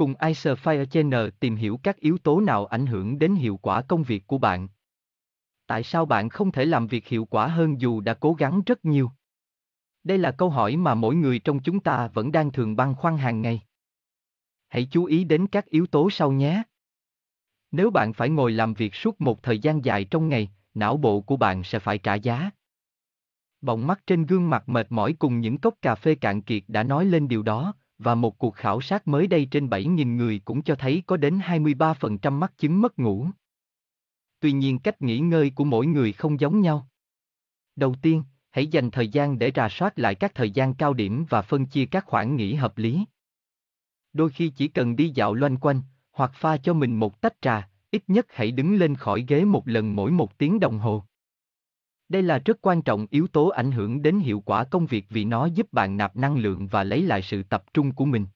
Cùng Icerfire Channel tìm hiểu các yếu tố nào ảnh hưởng đến hiệu quả công việc của bạn. Tại sao bạn không thể làm việc hiệu quả hơn dù đã cố gắng rất nhiều? Đây là câu hỏi mà mỗi người trong chúng ta vẫn đang thường băn khoăn hàng ngày. Hãy chú ý đến các yếu tố sau nhé. Nếu bạn phải ngồi làm việc suốt một thời gian dài trong ngày, não bộ của bạn sẽ phải trả giá. Bọng mắt trên gương mặt mệt mỏi cùng những cốc cà phê cạn kiệt đã nói lên điều đó, và một cuộc khảo sát mới đây trên 7.000 người cũng cho thấy có đến 23% mắc chứng mất ngủ. Tuy nhiên cách nghỉ ngơi của mỗi người không giống nhau. Đầu tiên, hãy dành thời gian để rà soát lại các thời gian cao điểm và phân chia các khoảng nghỉ hợp lý. Đôi khi chỉ cần đi dạo loanh quanh, hoặc pha cho mình một tách trà, ít nhất hãy đứng lên khỏi ghế một lần mỗi một tiếng đồng hồ. Đây là rất quan trọng yếu tố ảnh hưởng đến hiệu quả công việc vì nó giúp bạn nạp năng lượng và lấy lại sự tập trung của mình.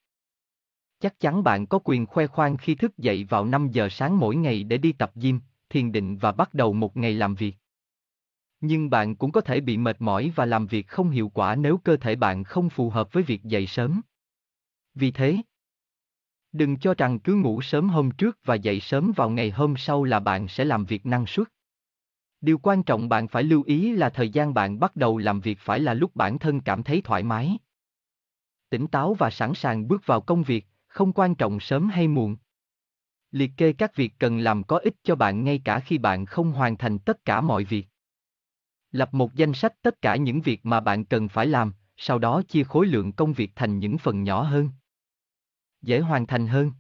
Chắc chắn bạn có quyền khoe khoang khi thức dậy vào 5 giờ sáng mỗi ngày để đi tập gym, thiền định và bắt đầu một ngày làm việc. Nhưng bạn cũng có thể bị mệt mỏi và làm việc không hiệu quả nếu cơ thể bạn không phù hợp với việc dậy sớm. Vì thế, đừng cho rằng cứ ngủ sớm hôm trước và dậy sớm vào ngày hôm sau là bạn sẽ làm việc năng suất. Điều quan trọng bạn phải lưu ý là thời gian bạn bắt đầu làm việc phải là lúc bản thân cảm thấy thoải mái. Tỉnh táo và sẵn sàng bước vào công việc, không quan trọng sớm hay muộn. Liệt kê các việc cần làm có ích cho bạn ngay cả khi bạn không hoàn thành tất cả mọi việc. Lập một danh sách tất cả những việc mà bạn cần phải làm, sau đó chia khối lượng công việc thành những phần nhỏ hơn. Dễ hoàn thành hơn.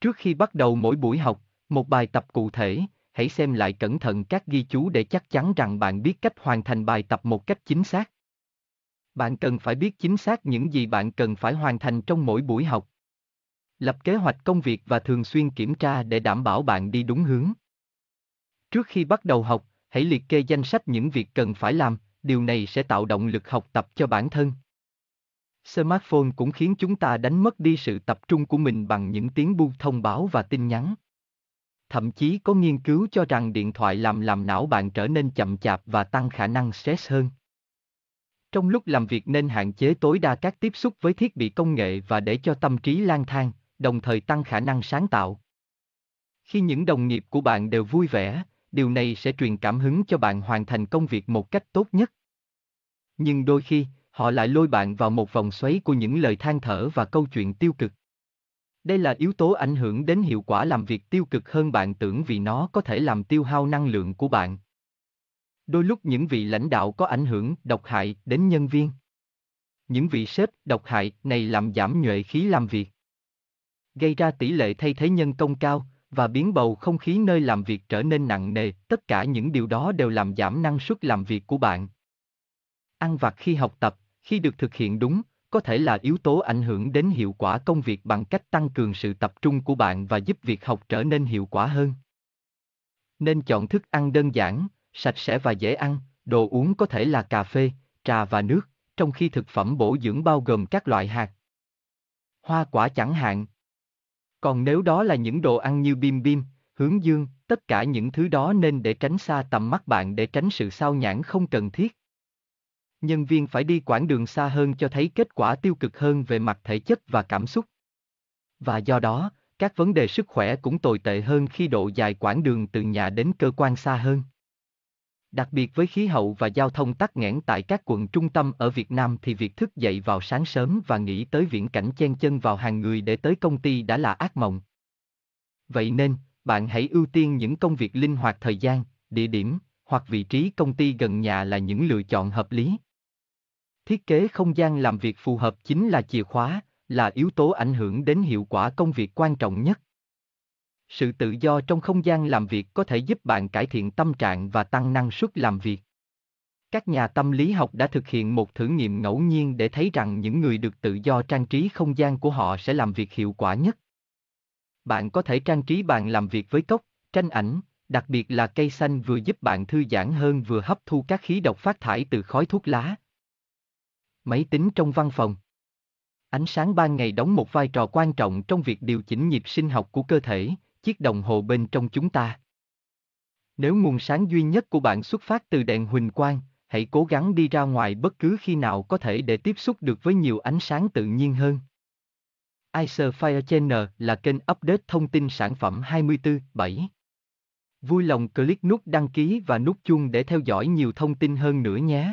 Trước khi bắt đầu mỗi buổi học, một bài tập cụ thể, hãy xem lại cẩn thận các ghi chú để chắc chắn rằng bạn biết cách hoàn thành bài tập một cách chính xác. Bạn cần phải biết chính xác những gì bạn cần phải hoàn thành trong mỗi buổi học. Lập kế hoạch công việc và thường xuyên kiểm tra để đảm bảo bạn đi đúng hướng. Trước khi bắt đầu học, hãy liệt kê danh sách những việc cần phải làm, điều này sẽ tạo động lực học tập cho bản thân. Smartphone cũng khiến chúng ta đánh mất đi sự tập trung của mình bằng những tiếng bu thông báo và tin nhắn. Thậm chí có nghiên cứu cho rằng điện thoại làm làm não bạn trở nên chậm chạp và tăng khả năng stress hơn. Trong lúc làm việc nên hạn chế tối đa các tiếp xúc với thiết bị công nghệ và để cho tâm trí lang thang, đồng thời tăng khả năng sáng tạo. Khi những đồng nghiệp của bạn đều vui vẻ, điều này sẽ truyền cảm hứng cho bạn hoàn thành công việc một cách tốt nhất. Nhưng đôi khi, họ lại lôi bạn vào một vòng xoáy của những lời than thở và câu chuyện tiêu cực. Đây là yếu tố ảnh hưởng đến hiệu quả làm việc tiêu cực hơn bạn tưởng vì nó có thể làm tiêu hao năng lượng của bạn. Đôi lúc những vị lãnh đạo có ảnh hưởng độc hại đến nhân viên. Những vị sếp độc hại này làm giảm nhuệ khí làm việc. Gây ra tỷ lệ thay thế nhân công cao và biến bầu không khí nơi làm việc trở nên nặng nề, tất cả những điều đó đều làm giảm năng suất làm việc của bạn. Ăn vặt khi học tập, khi được thực hiện đúng, có thể là yếu tố ảnh hưởng đến hiệu quả công việc bằng cách tăng cường sự tập trung của bạn và giúp việc học trở nên hiệu quả hơn. Nên chọn thức ăn đơn giản, sạch sẽ và dễ ăn, đồ uống có thể là cà phê, trà và nước, trong khi thực phẩm bổ dưỡng bao gồm các loại hạt. Hoa quả chẳng hạn. Còn nếu đó là những đồ ăn như bim bim, hướng dương, tất cả những thứ đó nên để tránh xa tầm mắt bạn để tránh sự sao nhãn không cần thiết nhân viên phải đi quãng đường xa hơn cho thấy kết quả tiêu cực hơn về mặt thể chất và cảm xúc. Và do đó, các vấn đề sức khỏe cũng tồi tệ hơn khi độ dài quãng đường từ nhà đến cơ quan xa hơn. Đặc biệt với khí hậu và giao thông tắc nghẽn tại các quận trung tâm ở Việt Nam thì việc thức dậy vào sáng sớm và nghĩ tới viễn cảnh chen chân vào hàng người để tới công ty đã là ác mộng. Vậy nên, bạn hãy ưu tiên những công việc linh hoạt thời gian, địa điểm, hoặc vị trí công ty gần nhà là những lựa chọn hợp lý. Thiết kế không gian làm việc phù hợp chính là chìa khóa, là yếu tố ảnh hưởng đến hiệu quả công việc quan trọng nhất. Sự tự do trong không gian làm việc có thể giúp bạn cải thiện tâm trạng và tăng năng suất làm việc. Các nhà tâm lý học đã thực hiện một thử nghiệm ngẫu nhiên để thấy rằng những người được tự do trang trí không gian của họ sẽ làm việc hiệu quả nhất. Bạn có thể trang trí bàn làm việc với cốc, tranh ảnh, đặc biệt là cây xanh vừa giúp bạn thư giãn hơn vừa hấp thu các khí độc phát thải từ khói thuốc lá, máy tính trong văn phòng. Ánh sáng ban ngày đóng một vai trò quan trọng trong việc điều chỉnh nhịp sinh học của cơ thể, chiếc đồng hồ bên trong chúng ta. Nếu nguồn sáng duy nhất của bạn xuất phát từ đèn huỳnh quang, hãy cố gắng đi ra ngoài bất cứ khi nào có thể để tiếp xúc được với nhiều ánh sáng tự nhiên hơn. Icer Fire Channel là kênh update thông tin sản phẩm 24/7. Vui lòng click nút đăng ký và nút chuông để theo dõi nhiều thông tin hơn nữa nhé.